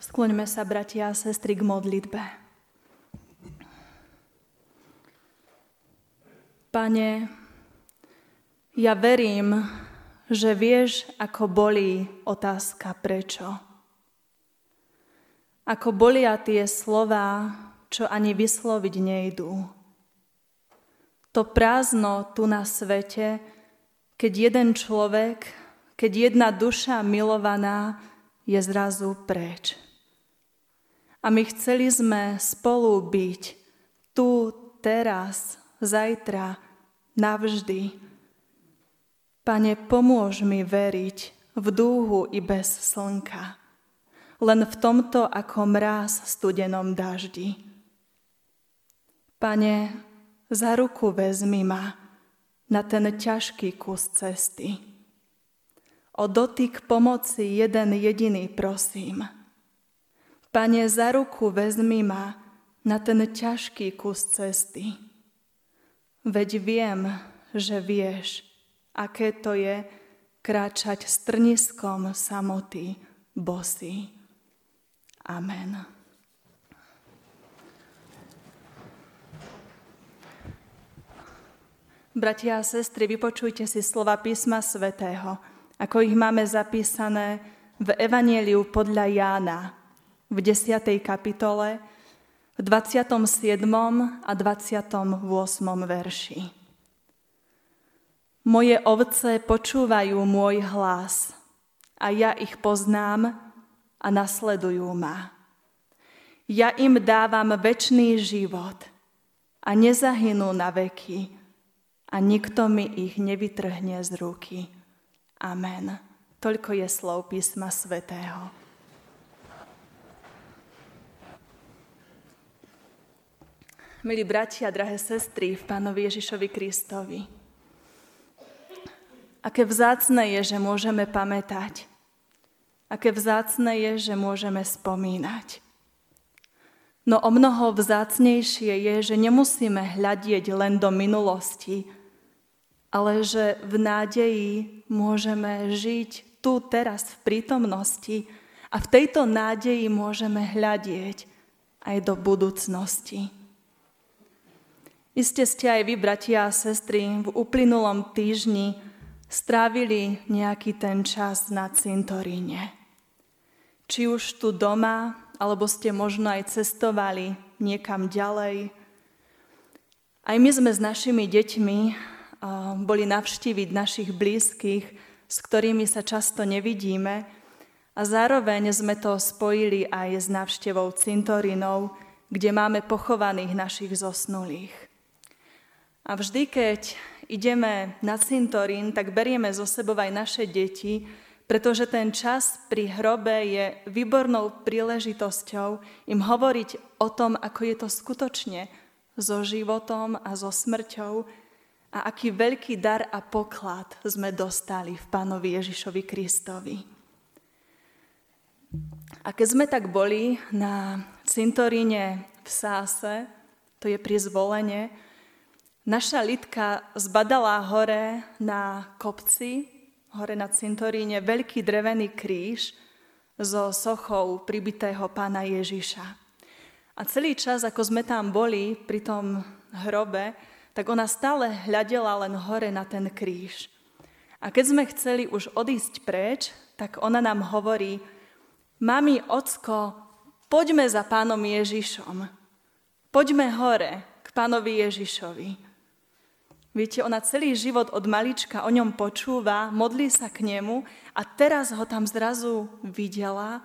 Skloňme sa, bratia a sestry, k modlitbe. Pane, ja verím, že vieš, ako bolí otázka prečo. Ako bolia tie slova, čo ani vysloviť nejdú. To prázdno tu na svete, keď jeden človek, keď jedna duša milovaná je zrazu preč. A my chceli sme spolu byť tu, teraz, zajtra, navždy Pane, pomôž mi veriť v dúhu i bez slnka, len v tomto ako mráz studenom daždi. Pane, za ruku vezmi ma na ten ťažký kus cesty. O dotyk pomoci jeden jediný prosím. Pane, za ruku vezmi ma na ten ťažký kus cesty. Veď viem, že vieš, aké to je kráčať strniskom samoty bosy. Amen. Bratia a sestry, vypočujte si slova písma svätého, ako ich máme zapísané v Evanieliu podľa Jána v 10. kapitole, v 27. a 28. verši. Moje ovce počúvajú môj hlas a ja ich poznám a nasledujú ma. Ja im dávam väčší život a nezahynú na veky a nikto mi ich nevytrhne z ruky. Amen. Toľko je slov písma svätého. Milí bratia, drahé sestry v Pánovi Ježišovi Kristovi, Aké vzácne je, že môžeme pamätať. Aké vzácne je, že môžeme spomínať. No o mnoho vzácnejšie je, že nemusíme hľadieť len do minulosti, ale že v nádeji môžeme žiť tu teraz v prítomnosti a v tejto nádeji môžeme hľadieť aj do budúcnosti. Iste ste aj vy, bratia a sestry, v uplynulom týždni strávili nejaký ten čas na cintoríne. Či už tu doma, alebo ste možno aj cestovali niekam ďalej. Aj my sme s našimi deťmi boli navštíviť našich blízkych, s ktorými sa často nevidíme a zároveň sme to spojili aj s návštevou cintorinov, kde máme pochovaných našich zosnulých. A vždy, keď ideme na cintorín, tak berieme zo sebou aj naše deti, pretože ten čas pri hrobe je výbornou príležitosťou im hovoriť o tom, ako je to skutočne so životom a so smrťou a aký veľký dar a poklad sme dostali v Pánovi Ježišovi Kristovi. A keď sme tak boli na cintoríne v Sáse, to je pri zvolenie, Naša Lidka zbadala hore na kopci, hore na cintoríne, veľký drevený kríž so sochou pribitého pána Ježiša. A celý čas, ako sme tam boli pri tom hrobe, tak ona stále hľadela len hore na ten kríž. A keď sme chceli už odísť preč, tak ona nám hovorí, mami, ocko, poďme za pánom Ježišom. Poďme hore k pánovi Ježišovi. Viete, ona celý život od malička o ňom počúva, modlí sa k nemu a teraz ho tam zrazu videla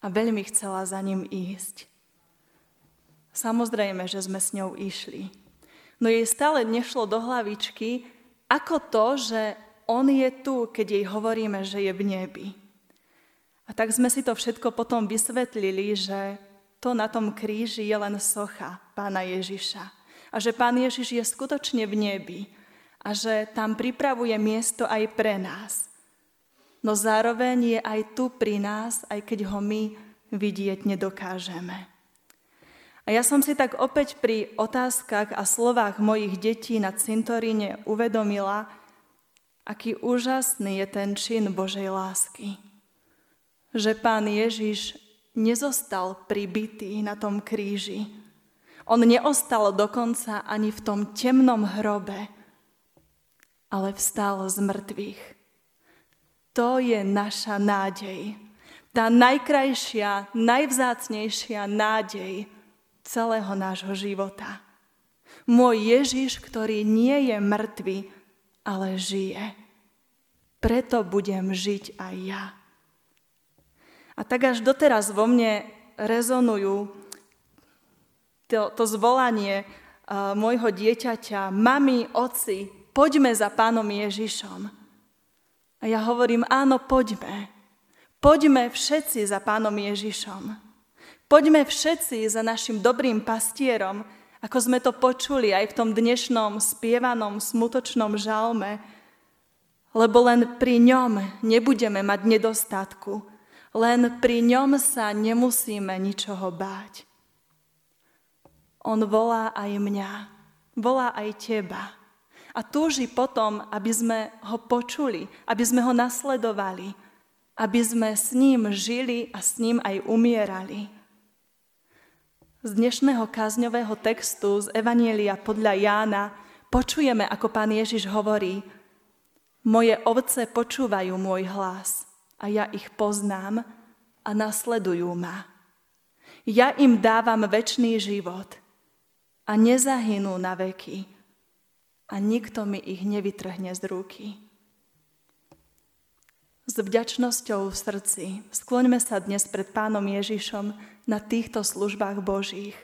a veľmi chcela za ním ísť. Samozrejme, že sme s ňou išli. No jej stále nešlo do hlavičky, ako to, že on je tu, keď jej hovoríme, že je v nebi. A tak sme si to všetko potom vysvetlili, že to na tom kríži je len socha pána Ježiša a že Pán Ježiš je skutočne v nebi a že tam pripravuje miesto aj pre nás. No zároveň je aj tu pri nás, aj keď ho my vidieť nedokážeme. A ja som si tak opäť pri otázkach a slovách mojich detí na cintoríne uvedomila, aký úžasný je ten čin Božej lásky. Že Pán Ježiš nezostal pribitý na tom kríži. On neostal dokonca ani v tom temnom hrobe, ale vstal z mŕtvych. To je naša nádej. Tá najkrajšia, najvzácnejšia nádej celého nášho života. Môj Ježiš, ktorý nie je mŕtvy, ale žije. Preto budem žiť aj ja. A tak až doteraz vo mne rezonujú to, to zvolanie uh, môjho dieťaťa, mami, oci, poďme za pánom Ježišom. A ja hovorím, áno, poďme. Poďme všetci za pánom Ježišom. Poďme všetci za našim dobrým pastierom, ako sme to počuli aj v tom dnešnom spievanom, smutočnom žalme, lebo len pri ňom nebudeme mať nedostatku, len pri ňom sa nemusíme ničoho báť. On volá aj mňa, volá aj teba. A túži potom, aby sme ho počuli, aby sme ho nasledovali, aby sme s ním žili a s ním aj umierali. Z dnešného kázňového textu z Evanielia podľa Jána počujeme, ako pán Ježiš hovorí Moje ovce počúvajú môj hlas a ja ich poznám a nasledujú ma. Ja im dávam väčší život a nezahynú na veky a nikto mi ich nevytrhne z ruky. S vďačnosťou v srdci skloňme sa dnes pred Pánom Ježišom na týchto službách Božích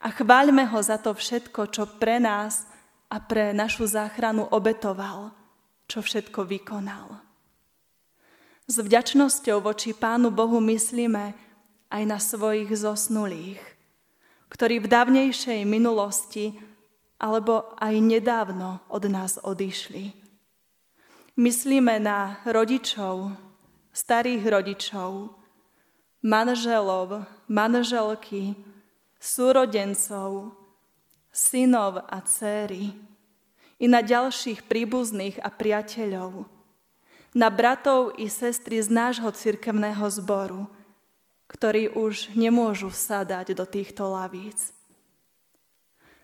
a chváľme ho za to všetko, čo pre nás a pre našu záchranu obetoval, čo všetko vykonal. S vďačnosťou voči Pánu Bohu myslíme aj na svojich zosnulých, ktorí v dávnejšej minulosti alebo aj nedávno od nás odišli. Myslíme na rodičov, starých rodičov, manželov, manželky, súrodencov, synov a céry i na ďalších príbuzných a priateľov, na bratov i sestry z nášho cirkevného zboru, ktorí už nemôžu sadať do týchto lavíc.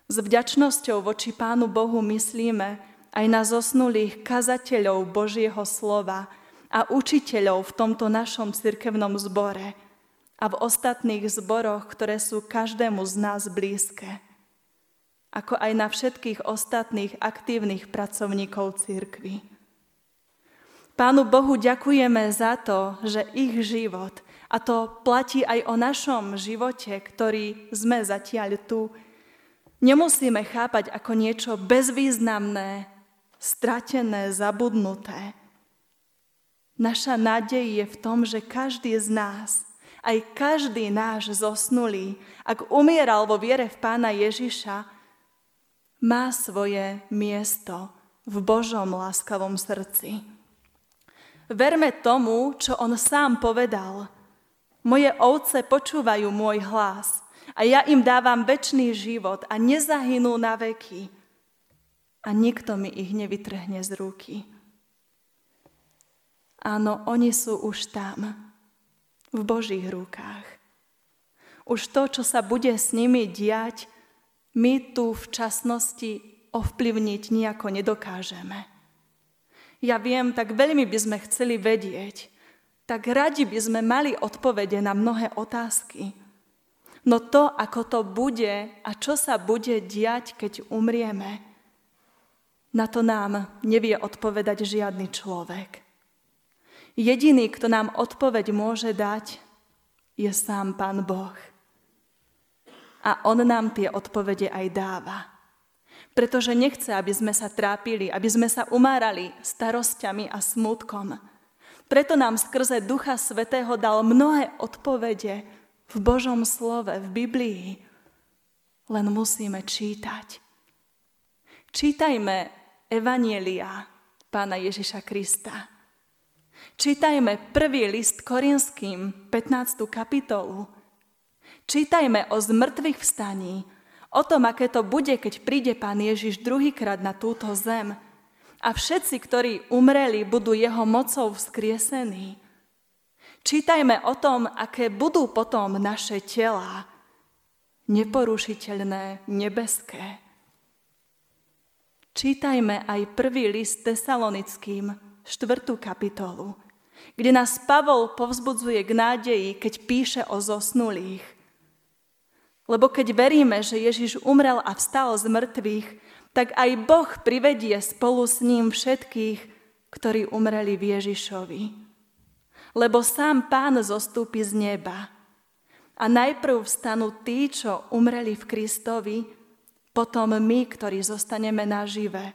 S vďačnosťou voči Pánu Bohu myslíme aj na zosnulých kazateľov Božieho slova a učiteľov v tomto našom cirkevnom zbore a v ostatných zboroch, ktoré sú každému z nás blízke, ako aj na všetkých ostatných aktívnych pracovníkov cirkvy. Pánu Bohu ďakujeme za to, že ich život, a to platí aj o našom živote, ktorý sme zatiaľ tu, nemusíme chápať ako niečo bezvýznamné, stratené, zabudnuté. Naša nádej je v tom, že každý z nás, aj každý náš zosnulý, ak umieral vo viere v Pána Ježiša, má svoje miesto v Božom láskavom srdci. Verme tomu, čo on sám povedal. Moje ovce počúvajú môj hlas a ja im dávam väčší život a nezahynú na veky a nikto mi ich nevytrhne z ruky. Áno, oni sú už tam, v Božích rukách. Už to, čo sa bude s nimi diať, my tu v časnosti ovplyvniť nejako nedokážeme. Ja viem, tak veľmi by sme chceli vedieť, tak radi by sme mali odpovede na mnohé otázky. No to, ako to bude a čo sa bude diať, keď umrieme, na to nám nevie odpovedať žiadny človek. Jediný, kto nám odpoveď môže dať, je sám Pán Boh. A On nám tie odpovede aj dáva pretože nechce, aby sme sa trápili, aby sme sa umárali starosťami a smutkom. Preto nám skrze Ducha Svetého dal mnohé odpovede v Božom slove, v Biblii. Len musíme čítať. Čítajme Evanielia Pána Ježiša Krista. Čítajme prvý list Korinským, 15. kapitolu. Čítajme o zmrtvých vstaní, O tom, aké to bude, keď príde Pán Ježiš druhýkrát na túto zem a všetci, ktorí umreli, budú jeho mocou vzkriesení. Čítajme o tom, aké budú potom naše tela, neporušiteľné, nebeské. Čítajme aj prvý list tesalonickým, štvrtú kapitolu, kde nás Pavol povzbudzuje k nádeji, keď píše o zosnulých. Lebo keď veríme, že Ježiš umrel a vstal z mŕtvych, tak aj Boh privedie spolu s ním všetkých, ktorí umreli v Ježišovi lebo sám pán zostúpi z neba. A najprv vstanú tí, čo umreli v Kristovi, potom my, ktorí zostaneme nažive,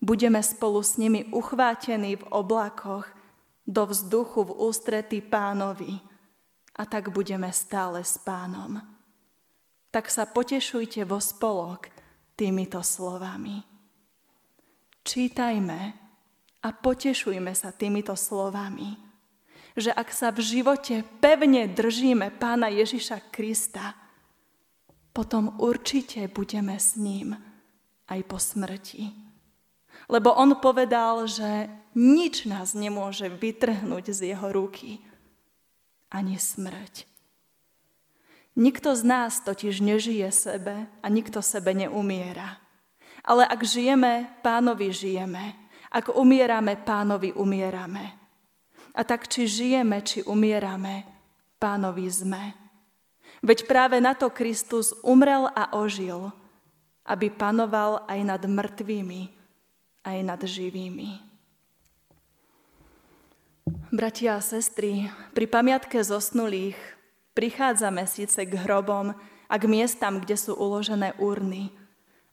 budeme spolu s nimi uchvátení v oblakoch do vzduchu v ústretí pánovi a tak budeme stále s pánom. Tak sa potešujte vo spolok týmito slovami. Čítajme a potešujme sa týmito slovami že ak sa v živote pevne držíme Pána Ježiša Krista, potom určite budeme s ním aj po smrti. Lebo on povedal, že nič nás nemôže vytrhnúť z jeho ruky, ani smrť. Nikto z nás totiž nežije sebe a nikto sebe neumiera. Ale ak žijeme, pánovi žijeme. Ak umierame, pánovi umierame. A tak či žijeme, či umierame, pánovi sme. Veď práve na to Kristus umrel a ožil, aby panoval aj nad mŕtvými, aj nad živými. Bratia a sestry, pri pamiatke zosnulých prichádzame síce k hrobom a k miestam, kde sú uložené urny.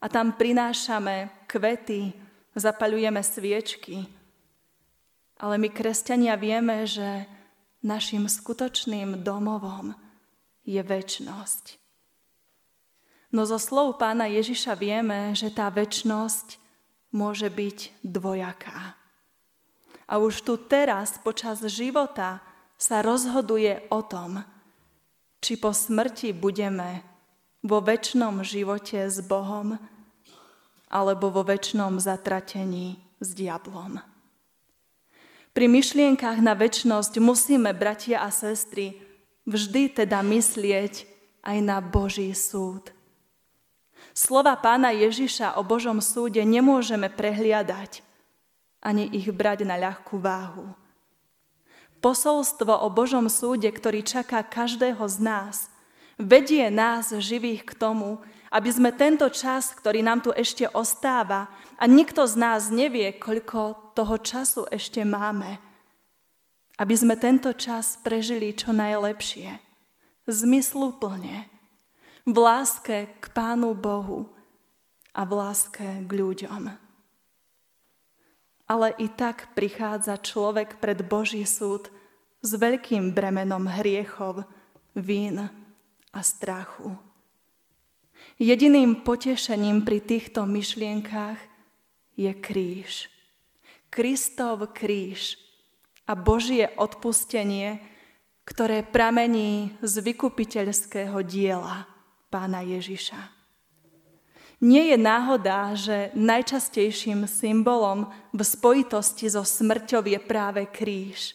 A tam prinášame kvety, zapaľujeme sviečky, ale my, kresťania, vieme, že našim skutočným domovom je väčnosť. No zo slov pána Ježiša vieme, že tá väčnosť môže byť dvojaká. A už tu teraz, počas života, sa rozhoduje o tom, či po smrti budeme vo väčšnom živote s Bohom alebo vo väčšnom zatratení s diablom. Pri myšlienkach na väčnosť musíme, bratia a sestry, vždy teda myslieť aj na Boží súd. Slova pána Ježiša o Božom súde nemôžeme prehliadať, ani ich brať na ľahkú váhu. Posolstvo o Božom súde, ktorý čaká každého z nás, vedie nás živých k tomu, aby sme tento čas, ktorý nám tu ešte ostáva, a nikto z nás nevie, koľko toho času ešte máme, aby sme tento čas prežili čo najlepšie, zmysluplne, v láske k Pánu Bohu a v láske k ľuďom. Ale i tak prichádza človek pred Boží súd s veľkým bremenom hriechov, vín a strachu. Jediným potešením pri týchto myšlienkách je kríž. Kristov kríž a Božie odpustenie, ktoré pramení z vykupiteľského diela pána Ježiša. Nie je náhoda, že najčastejším symbolom v spojitosti so smrťou je práve kríž.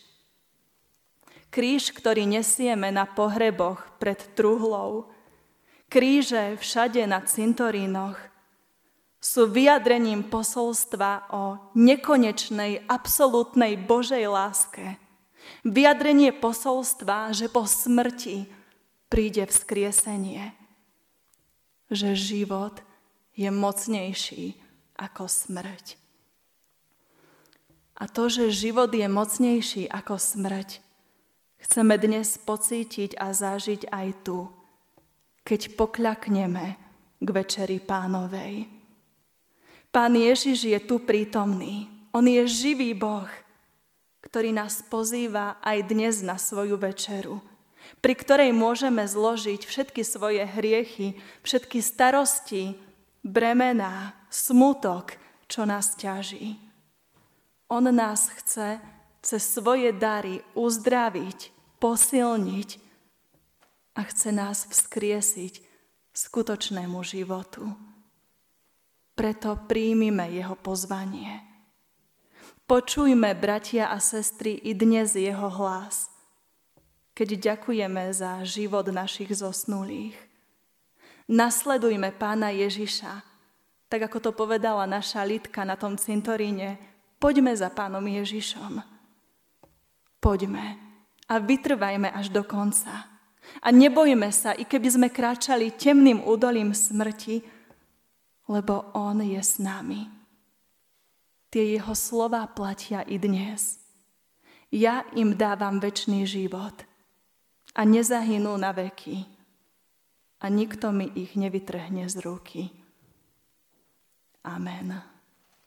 Kríž, ktorý nesieme na pohreboch pred truhlou, Kríže všade na cintorínoch sú vyjadrením posolstva o nekonečnej, absolútnej Božej láske. Vyjadrenie posolstva, že po smrti príde vzkriesenie. Že život je mocnejší ako smrť. A to, že život je mocnejší ako smrť, chceme dnes pocítiť a zažiť aj tu keď pokľakneme k večeri pánovej. Pán Ježiš je tu prítomný. On je živý Boh, ktorý nás pozýva aj dnes na svoju večeru, pri ktorej môžeme zložiť všetky svoje hriechy, všetky starosti, bremená, smutok, čo nás ťaží. On nás chce cez svoje dary uzdraviť, posilniť a chce nás vzkriesiť skutočnému životu. Preto príjmime jeho pozvanie. Počujme, bratia a sestry, i dnes jeho hlas. keď ďakujeme za život našich zosnulých. Nasledujme pána Ježiša, tak ako to povedala naša Litka na tom cintoríne, poďme za pánom Ježišom. Poďme a vytrvajme až do konca. A nebojme sa, i keby sme kráčali temným údolím smrti, lebo On je s nami. Tie jeho slova platia i dnes. Ja im dávam väčší život a nezahynú na veky a nikto mi ich nevytrhne z ruky. Amen.